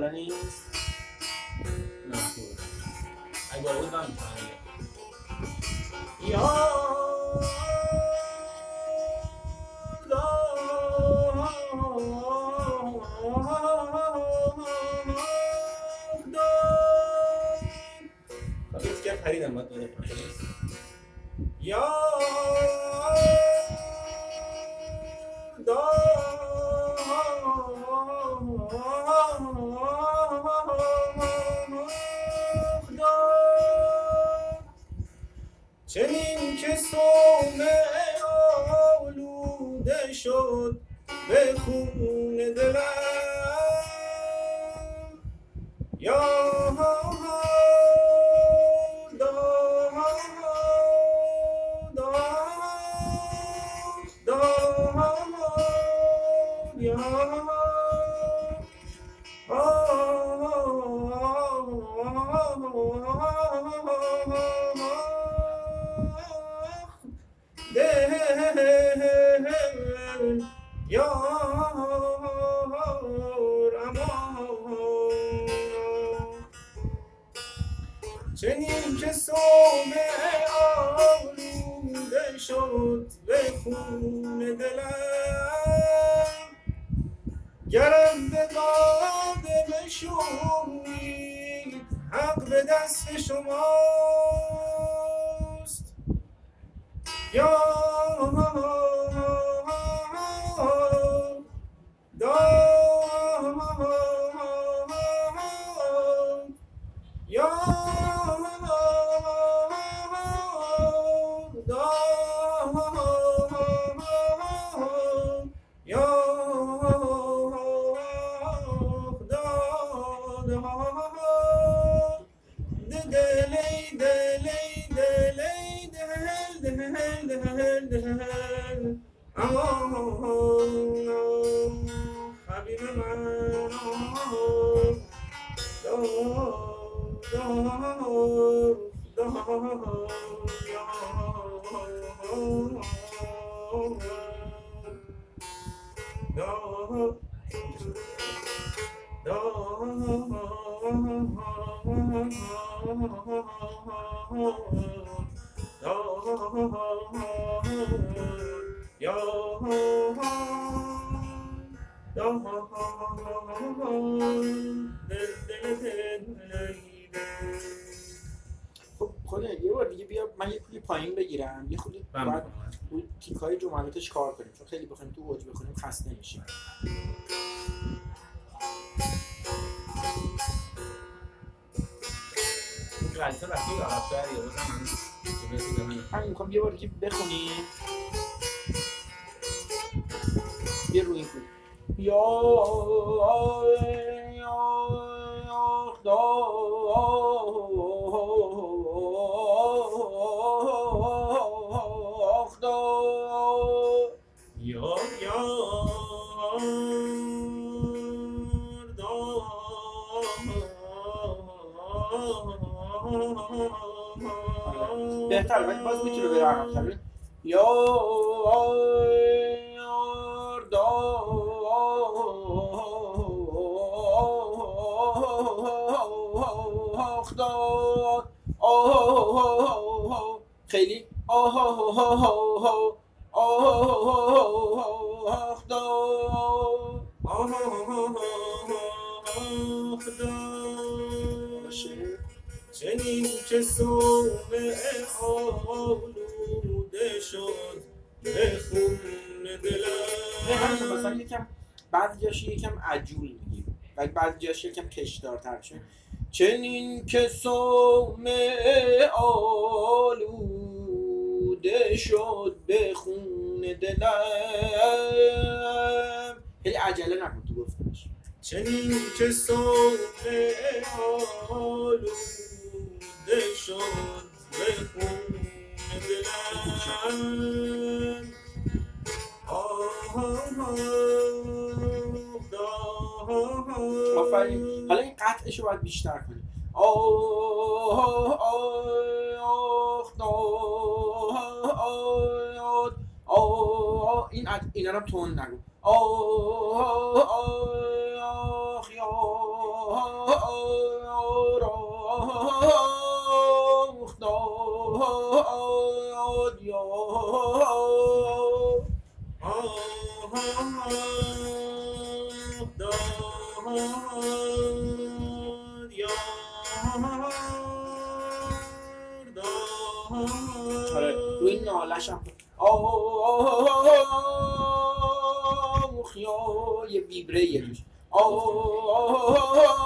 بالا یا Oh, بگیرم یه خودی من باید می‌کنم. اون تیکای جملاتش کار کنیم؟ چون خیلی بخوایم تو اوج بخونیم خسته میشیم. من می‌خوام یه بار دیگه بخونیم. یه روی یا یا بهتر ولی باز می‌تونه بره عقب‌تر یا خیلی باشه چنین که سومه آلوده شد به خون مثلا دلم. یکم بعضی جاش یکم عجول میگیم. بعضی جاش یکم کشدارتر میشه. چنین که سومه آلوده شد به خون دلم. خیلی عجله نکن تو گفتنش. چنین که سومه آلوده شد به خون دلم. آه آه آه آفرین حالا این قطعش رو باید بیشتر کنیم این اینا رو تون نگو آه مخیال یه ویبره توش آه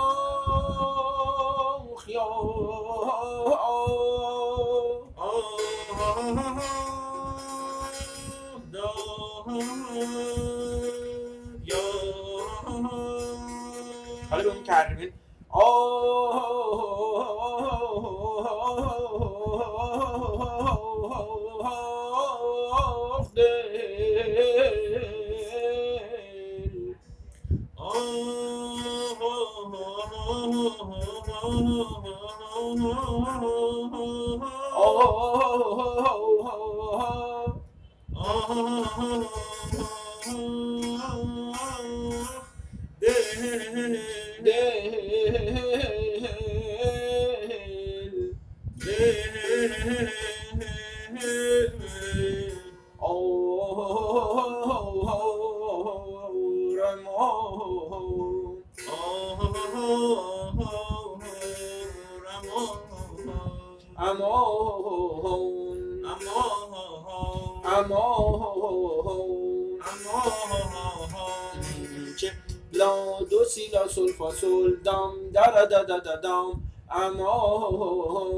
دا دا دا دام امان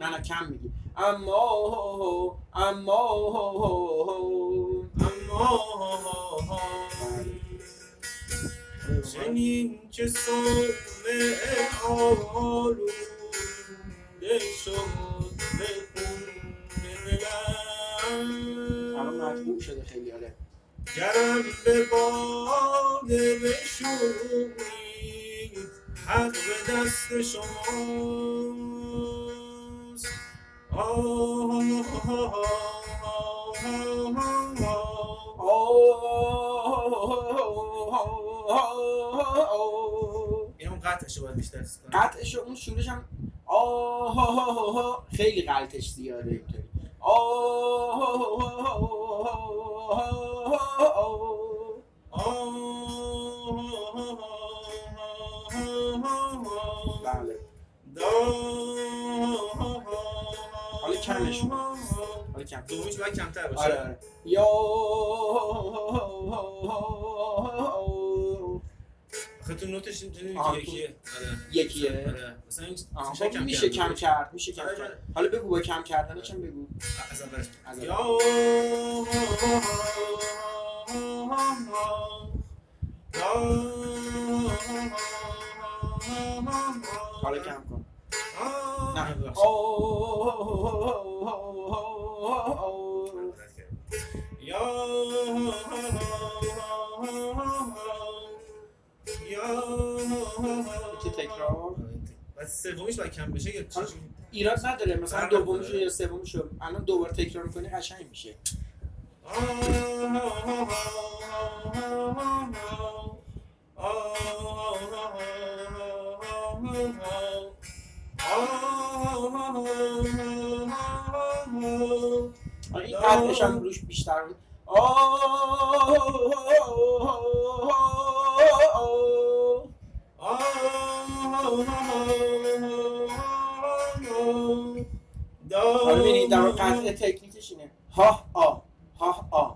نه نه کم میگی اما اما چنین که صومعه آلوده شد به خون الان مطبوع شده خیلی آره. گرم به حق به دست شماست. آه آه این اون قطعش باید بیشتر کنم قطعش اون شورش هم آه خیلی قلتش زیاده اینطوری. آه حالا کمش. حالا کم. دومیش باید کمتر باشه. آره آره. یا آخه تو نوتش یکیه. آره. یکیه. آره. مثلا میشه خب میشه کم کرد میشه کم کرد. حالا بگو با کم کردنش هم بگو؟ از اولش از یا حالا کم کن. نه چه تکرار و سومیش باید کم بشه یا؟ ایراد نداره مثلا نداره. یا سومیشو الان دوباره تکرار می‌کنی قشنگ میشه آره، این قدرش هم روش بیشتر بود. حالا ببینید در قطع تکنیکش اینه. ها آ ها آ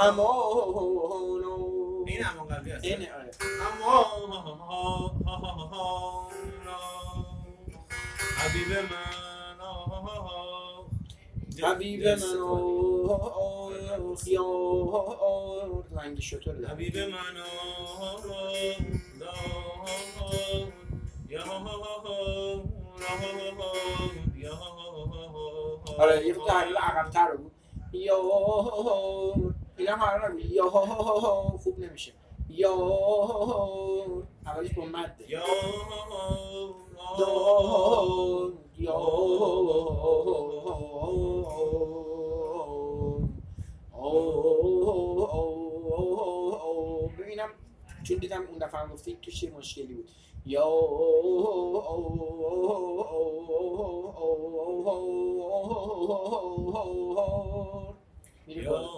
امانو این امان قلبی هست اینه آره حبیب من حبیب من خیار رنگ شطور. حبیب من آره یه تحلیل عقبتر بود یا حالا نبود یا خوب نمیشه. یا اول اولش با مده. یا یا ببینم چون دیدم اون دفعه گفتی توش یه مشکلی بود. یا میری بالا.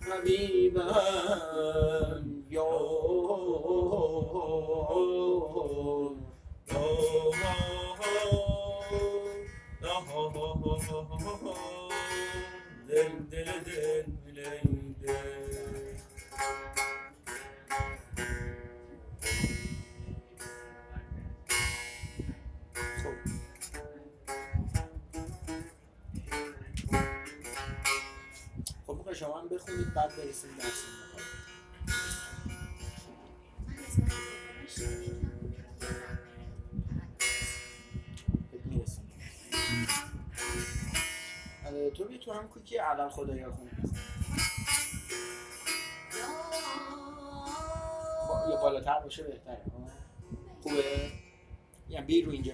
حبیبم بخونید بعد برسیم می‌رسیم. آره، تو بیا تو هم کوکی اول خدایا خون با- یا بالاتر باشه بهتره. خوبه؟ یا بیا رو اینجا.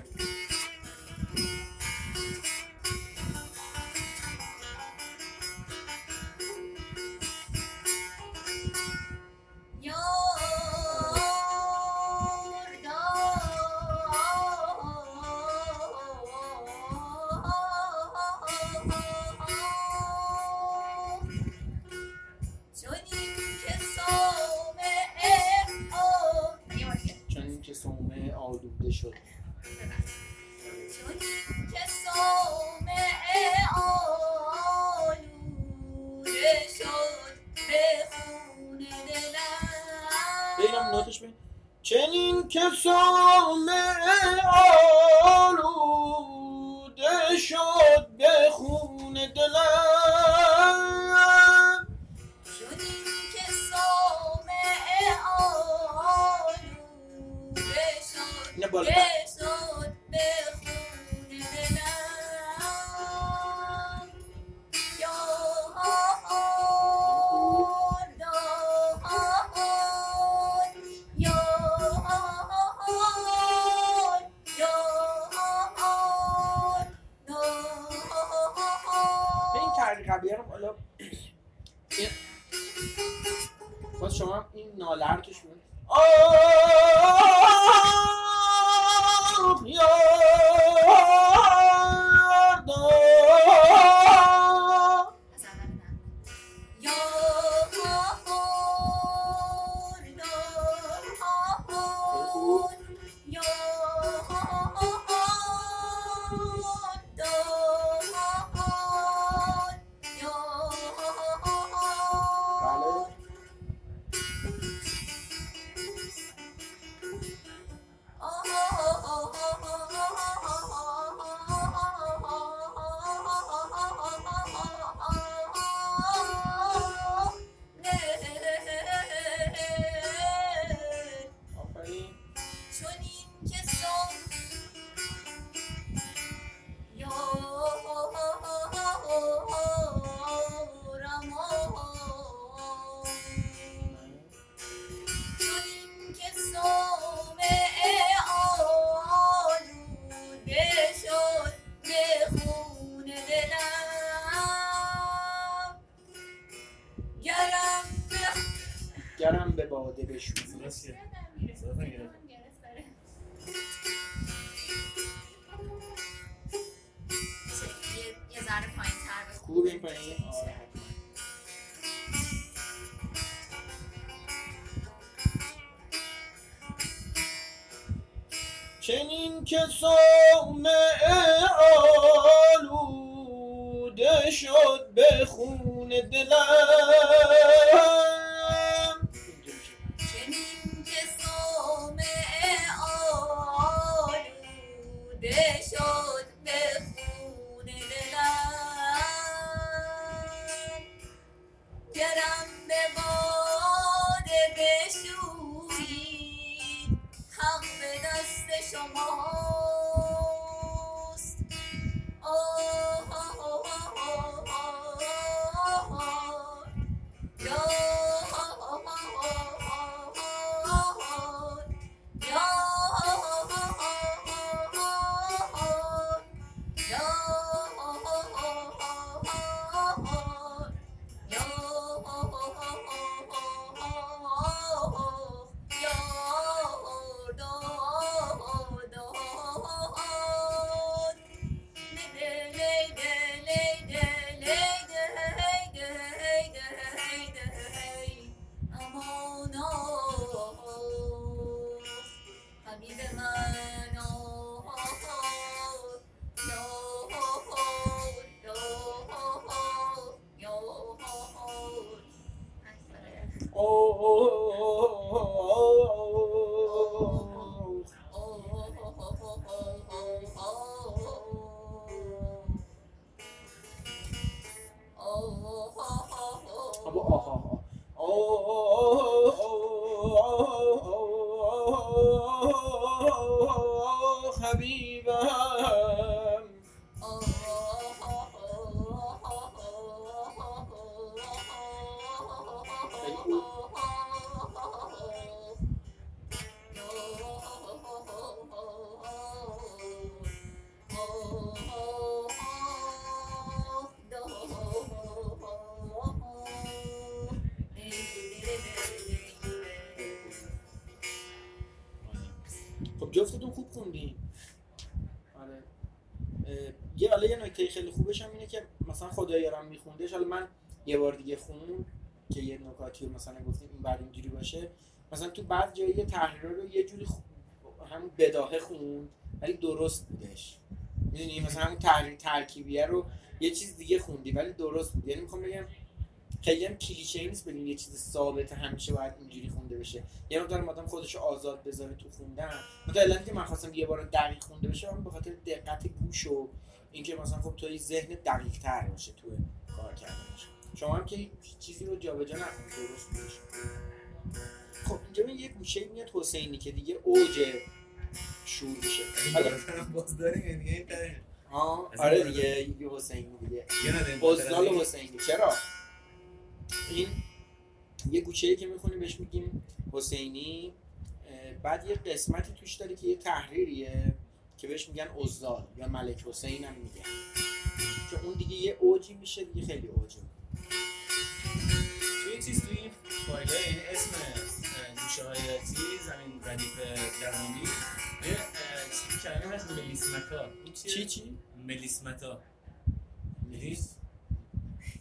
پایین آره حتما چنین که صومعه آلوده شد به خون دلم. خیلی خوبش هم اینه که مثلا خدایارم میخوندش حالا من یه بار دیگه خوند که یه نکاتی رو مثلا گفتیم این بعد اینجوری باشه. مثلا تو بعد جایی یه تحریر رو یه جوری. همون بداهه خوند ولی درست بودش. می‌دونی؟ مثلا همون تحریر ترکیبیه رو یه چیز دیگه خوندی ولی درست بود. یعنی می‌خوام بگم خیلی هم کلیشه نیست بگیم یه چیز ثابت همیشه باید اینجوری خونده بشه. یه مقدار آدم خودش آزاد بذاره تو خوندن. مثلا که من خواستم یه بار دقیق خونده بشه اون به خاطر دقت گوش و اینکه مثلا خب تو ذهن دقیق تر باشه تو کار کردنش. شما هم که چیزی رو جابجا نکن درست بشه خب اینجا یه گوشه میاد حسینی که دیگه اوج شور میشه. حالا باز داریم یعنی از آره دیگه یه حسینی دیگه. بزدال حسینی. چرا؟ این یه گوشه که می‌خونیم بهش میگیم حسینی بعد یه قسمتی توش داره که یه تحریریه. که بهش میگن ازدال یا ملک حسین هم میگن که اون دیگه یه اوجی میشه دیگه خیلی اوجه توی چیز توی این فایل این اسم اه، گوشه های چیز همین ردیف درمانی یه کلمه هست ملیسمتا؟ چی چی؟ ملیسمتا نیست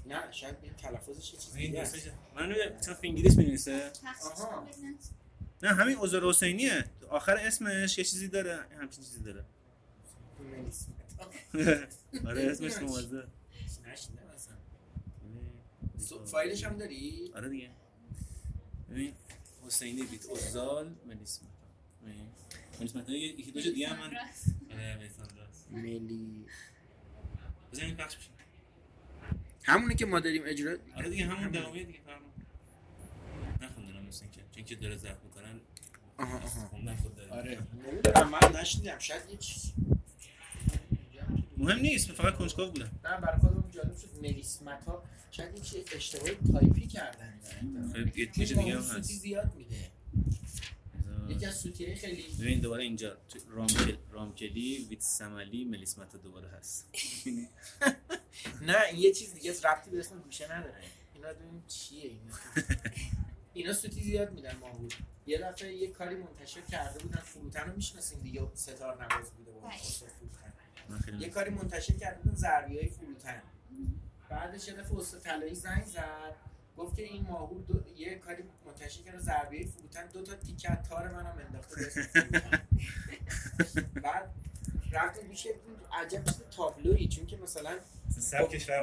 نه شاید این تلفظش یه چیز این دیگه دوستش است. من چون فی انگلیس می‌نویسه تخصیص آها. نه همین اوزار حسینیه. آخر اسمش یه چیزی داره. همچین چیزی داره. آره اسمش سو- فایلش هم داری؟ آره دیگه. ببین حسینی بیت اوزال ملیسمتا ببین. ملیسمتا یه- یکی دو جا دیگه هم من آره ملی. بزن این پخش بشه. همونی که ما داریم اجرا آره دیگه همون دوامیه دیگه فرما نخوندنم مثل اینکه چون که داره ضبط می‌کنن خوندن خود داره. آره. نمی‌دونم من نشنیدم شاید یه چیز. مهم نیست فقط کنجکاو بودم. نه برای خودم جالب شد ملیسمت ها شاید یه چیز اشتباهی تایپی کردن. خیلی یه چیز دیگه هم سوتی هست. زیاد میده. یکی از سوتی خیلی ببین دوباره اینجا رامکل رامکلی ویت سملی ملیسمتا دوباره هست. نه یه چیز دیگه ربطی به اسم گوشه نداره. اینا ببین چیه اینا. اینا سوتی زیاد میدن ما بود یه دفعه یه کاری منتشر کرده بودن فروتن رو می‌شناسین دیگه ستار نواز بوده بود بله. فروتن. یه کاری منتشر کرده بودن ضربی های فروتن. بعدش یه دفعه استاد طلایی زنگ زد گفت که این ماهور دو... یه کاری منتشر کرده های فروتن دو تا تیکه تار منم انداخته بعد رفتیم پیش یه عجب چیز تابلویی چون که مثلا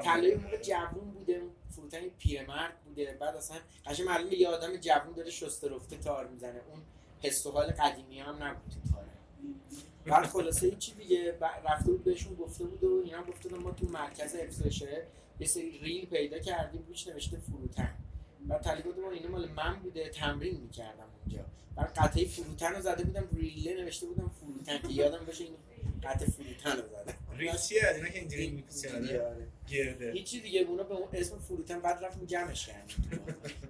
طلایی اون موقع جوون بوده فروتن پیرمرد بوده بعد اصلا قشنگ معلومه یه آدم جوون داره شسته رفته تار می‌زنه. اون حس و حال قدیمی هم نبود تو تاره بعد خلاصه هیچی دیگه رفته بود بهشون گفته بود و اینا گفته ما تو مرکز شعر یه سری ریل پیدا کردیم روش نوشته فروتن. طلی گفت ما اینا مال من بوده تمرین می‌کردم اونجا. بعد قطعه فروتن رو زده بودم ریله نوشته بودم فروتن که یادم باشه این قطعه فروتن رو زدم. ریل چیه از اینا که اینجوری میپیچه آره. گرده. هیچی دیگه اونا به اون اسم فروتن بعد رفتیم جمعش کردیم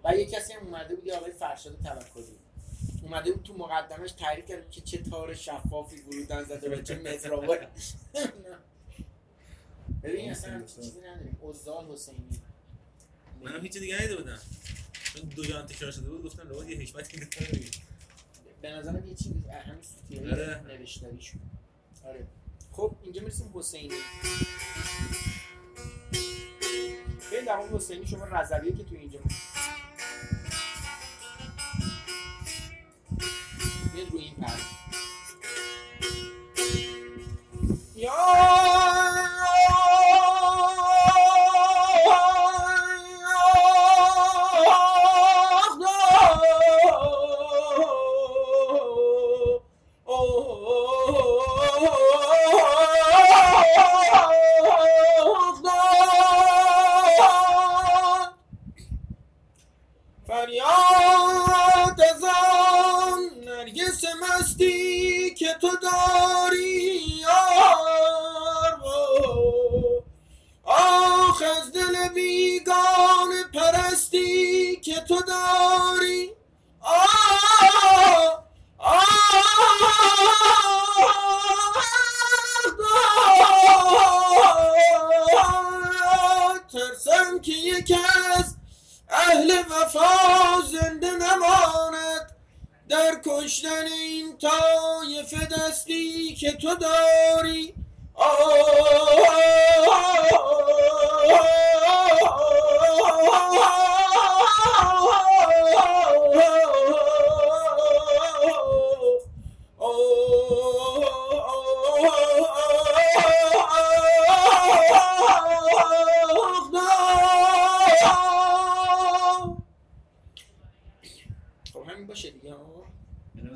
و یه کسی هم اومده بود آقای فرشاد توکلی. اومده بود تو مقدمش تعریف کرد که چه تار شفافی فروتن زده و چه متراول ببین اصلا چیزی نداریم. اوزال حسینی. منم هیچ دیگه ندیده بودم. چون دو جان تکرار شده بود گفتم لابد یه حکمتی. به نظرم یه چیزی همین سوتیایی آره. نوشتاریشون. آره. خب اینجا می‌رسیم حسینی. ببین در مورد حسینی شما رضویه که تو اینجا میاد روی این پر یا مستی که تو داری یار آخ از دل بیگان پرستی که تو داری. آه آه ترسم که یکی از اهل وفا زنده نماند. در کشتن این طایفه دستی که تو داری. خب همین باشه دیگه.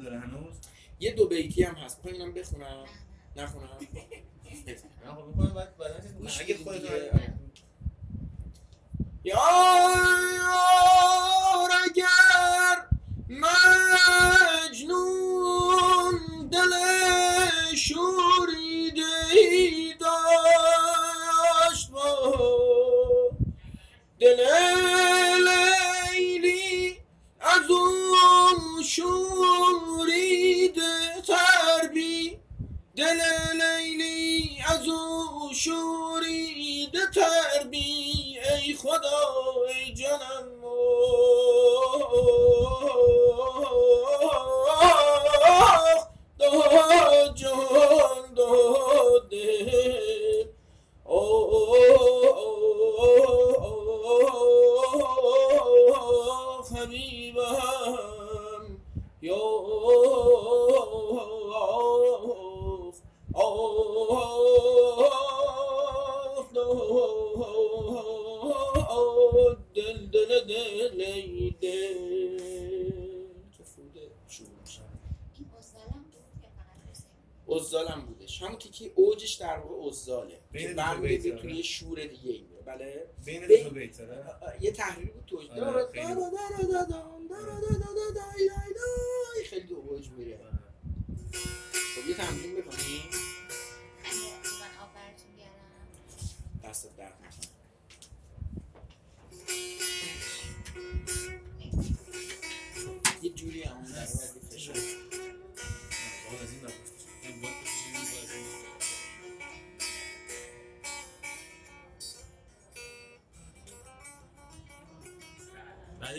داره هنوز. یه دو بیتی هم هست. می‌خوای اینم بخونم؟ نخونم. خب بعد اگه خودت. یار اگر مجنون دل شوریده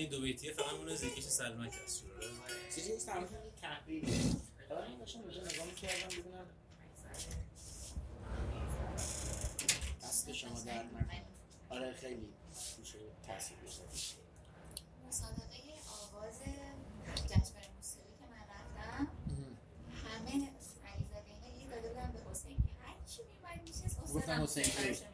این دو بیتیه فقط اون زیکش سلمک هست چیزی نیست تمرین تحریری حالا این داشتم اینجا نگاه می‌کردم ببینم. دست شما درد نکنه. آره خیلی میشه تاثیر گذاره مسابقه آواز جشنواره موسیقی که من رفتم. همه علیزاده ها یه داده بودن به حسین هر کی میومد میشست گفتن استادم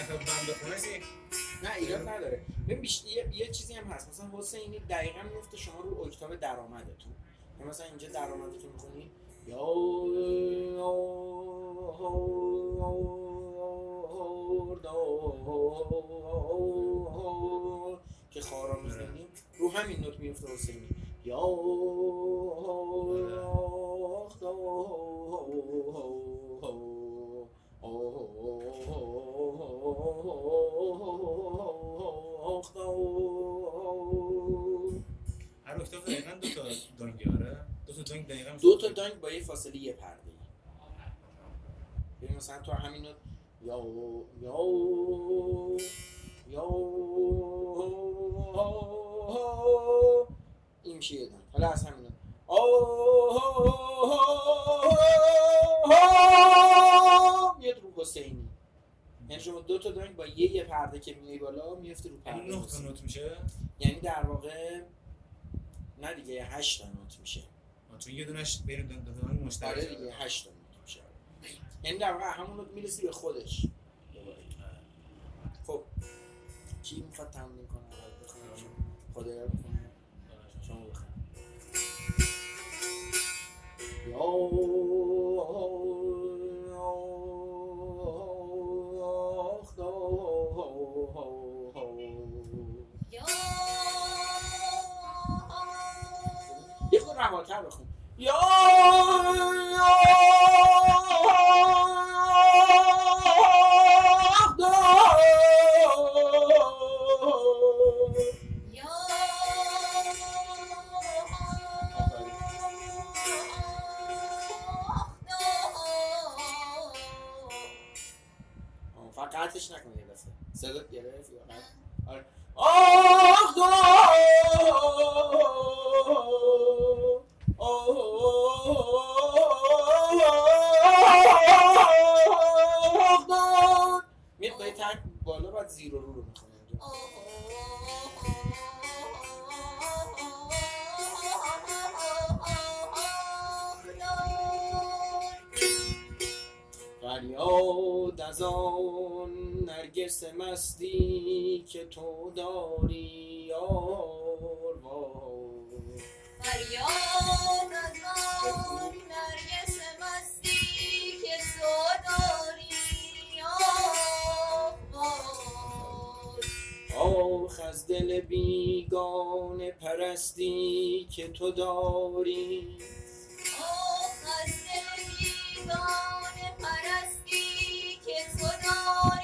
اصلا بند بخونه سی نه ایراد نداره ببین بیش... یه... یه چیزی هم هست مثلا حسینی دقیقا میفته شما رو اکتاو درآمدتون. یعنی مثلا اینجا درآمدتون می‌خونی یا که خارا می‌خونیم رو همین نوت میفته حسینی. یا هر اکتاف دقیقا دو تا دانگی آره دو تا دانگ دقیقا دو تا دانگ با یه فاصله یه پرده ببین مثلا تو همین نوت یا یا یا این میشه یه دانگ حالا از همین نوت میاد رو حسینی. یعنی شما دو تا دانگ با یه یه پرده که میای بالا میفته رو یعنی پرده نه تا حسینی. نوت میشه؟ یعنی در واقع نه دیگه هشت تا نوت میشه. چون یه دونش بین دو تا مشترک آره دیگه هشت تا نوت میشه. یعنی در واقع همون نوت می‌رسی به خودش. خب کی می‌خواد تمرین کنه؟ اول یا یه خود رهاتر بخون یا یا قطعش نکن یه دفعه. صدات گرفت یا آره. آخ دار میاد با بالا بعد زیرو رو رو فریاد از آن نرگس مستی که تو داری یار وای. فریاد از آن نرگس مستی که تو داری. آخ از دل بیگانه پرستی که تو داری آخ از دل بیگانه پرستی که تو داری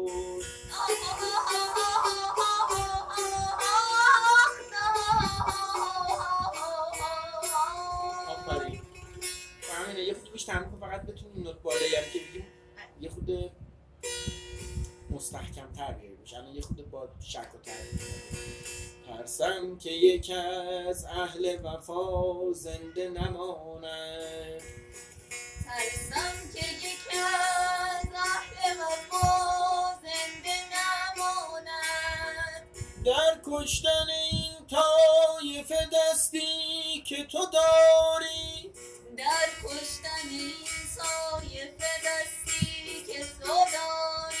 که یک از اهل وفا زنده نماند. ترسم که یکی از اهل وفا زنده نماند. در کشتن این طایفه دستی که تو داری. در کشتن این سایفه دستی که تو داری.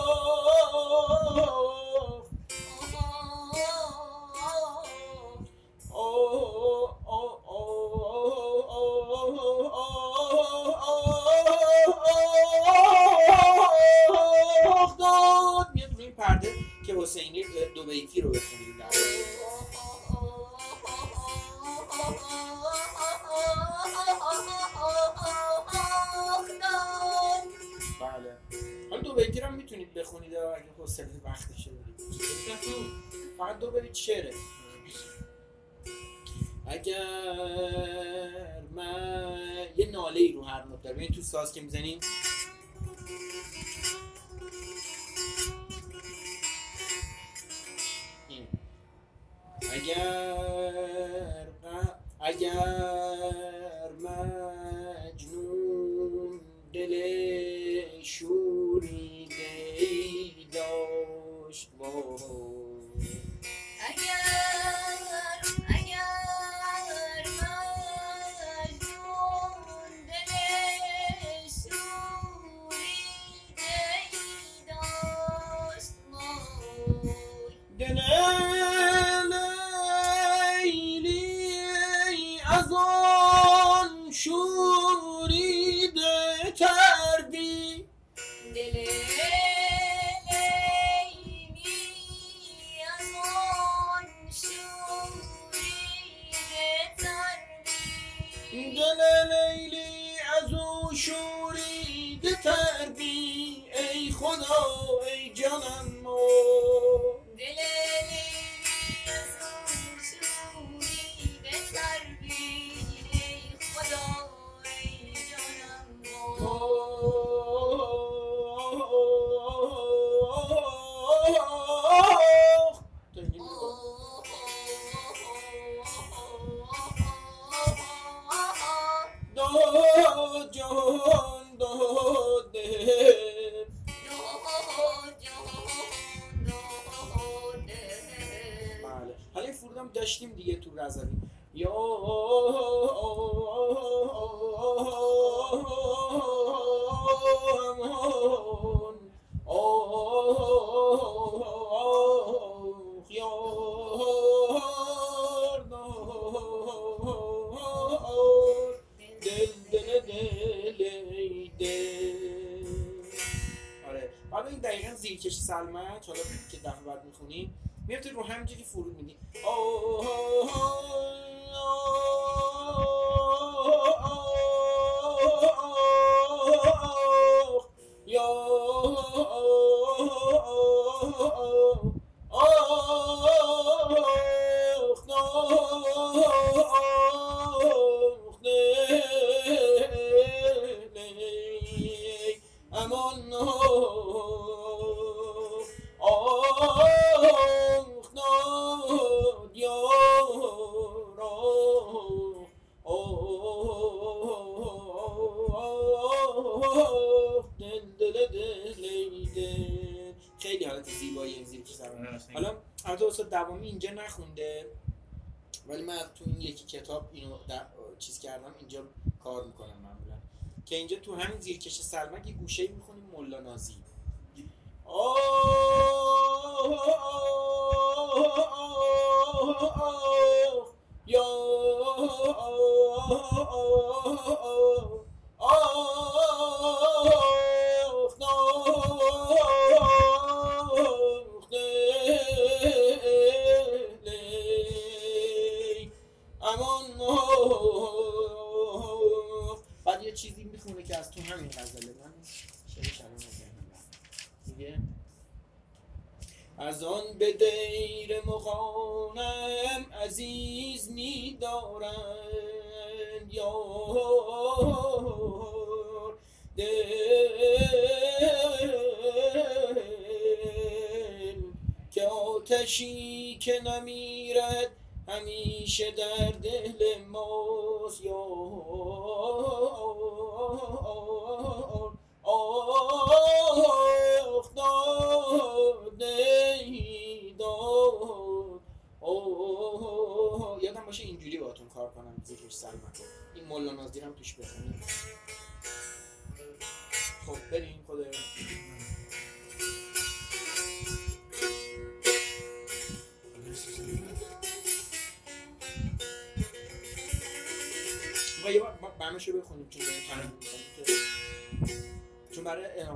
میکش سلمت حالا که دفعه بعد می‌خونی میاد رو همینجوری فرود میدی. او اینجا تو همین زیرکش سلمک یه گوشه می‌خونیم ملا نازی یا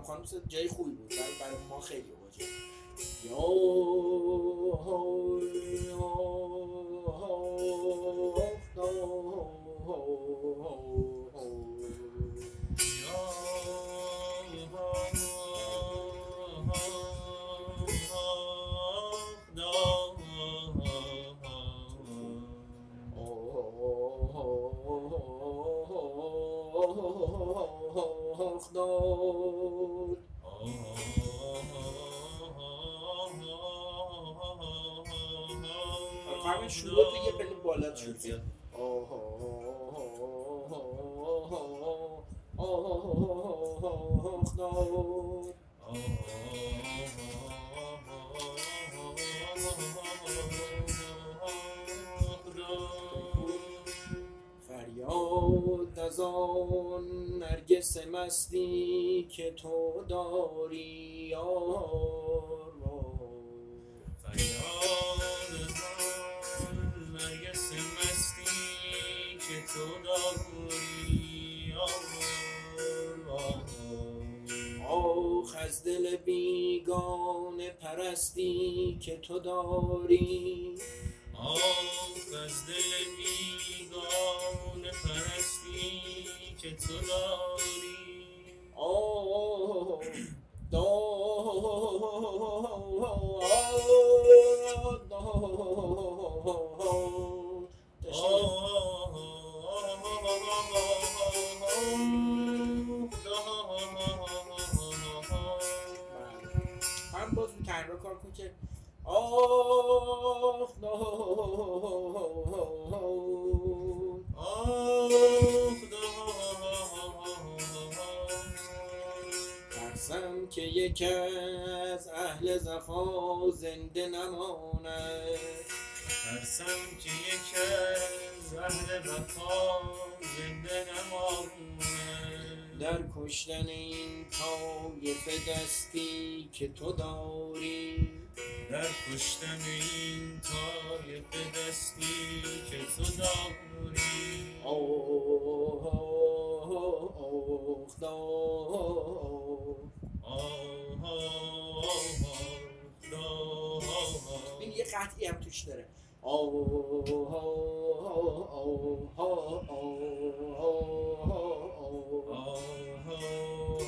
خانم جای خوبی بود. برای ما خیلی هستی که تو داری یار را فریاد من مستی که تو داری یار آخ از دل بیگانه پرستی که تو داری. او از دل بیگان پرستی که تو داری. کشتن این طایف دستی که تو داری در کشتن این طایف دستی که تو داری آه آه آه این یه قطعی هم توش داره آه آه آه آه آه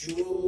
Show!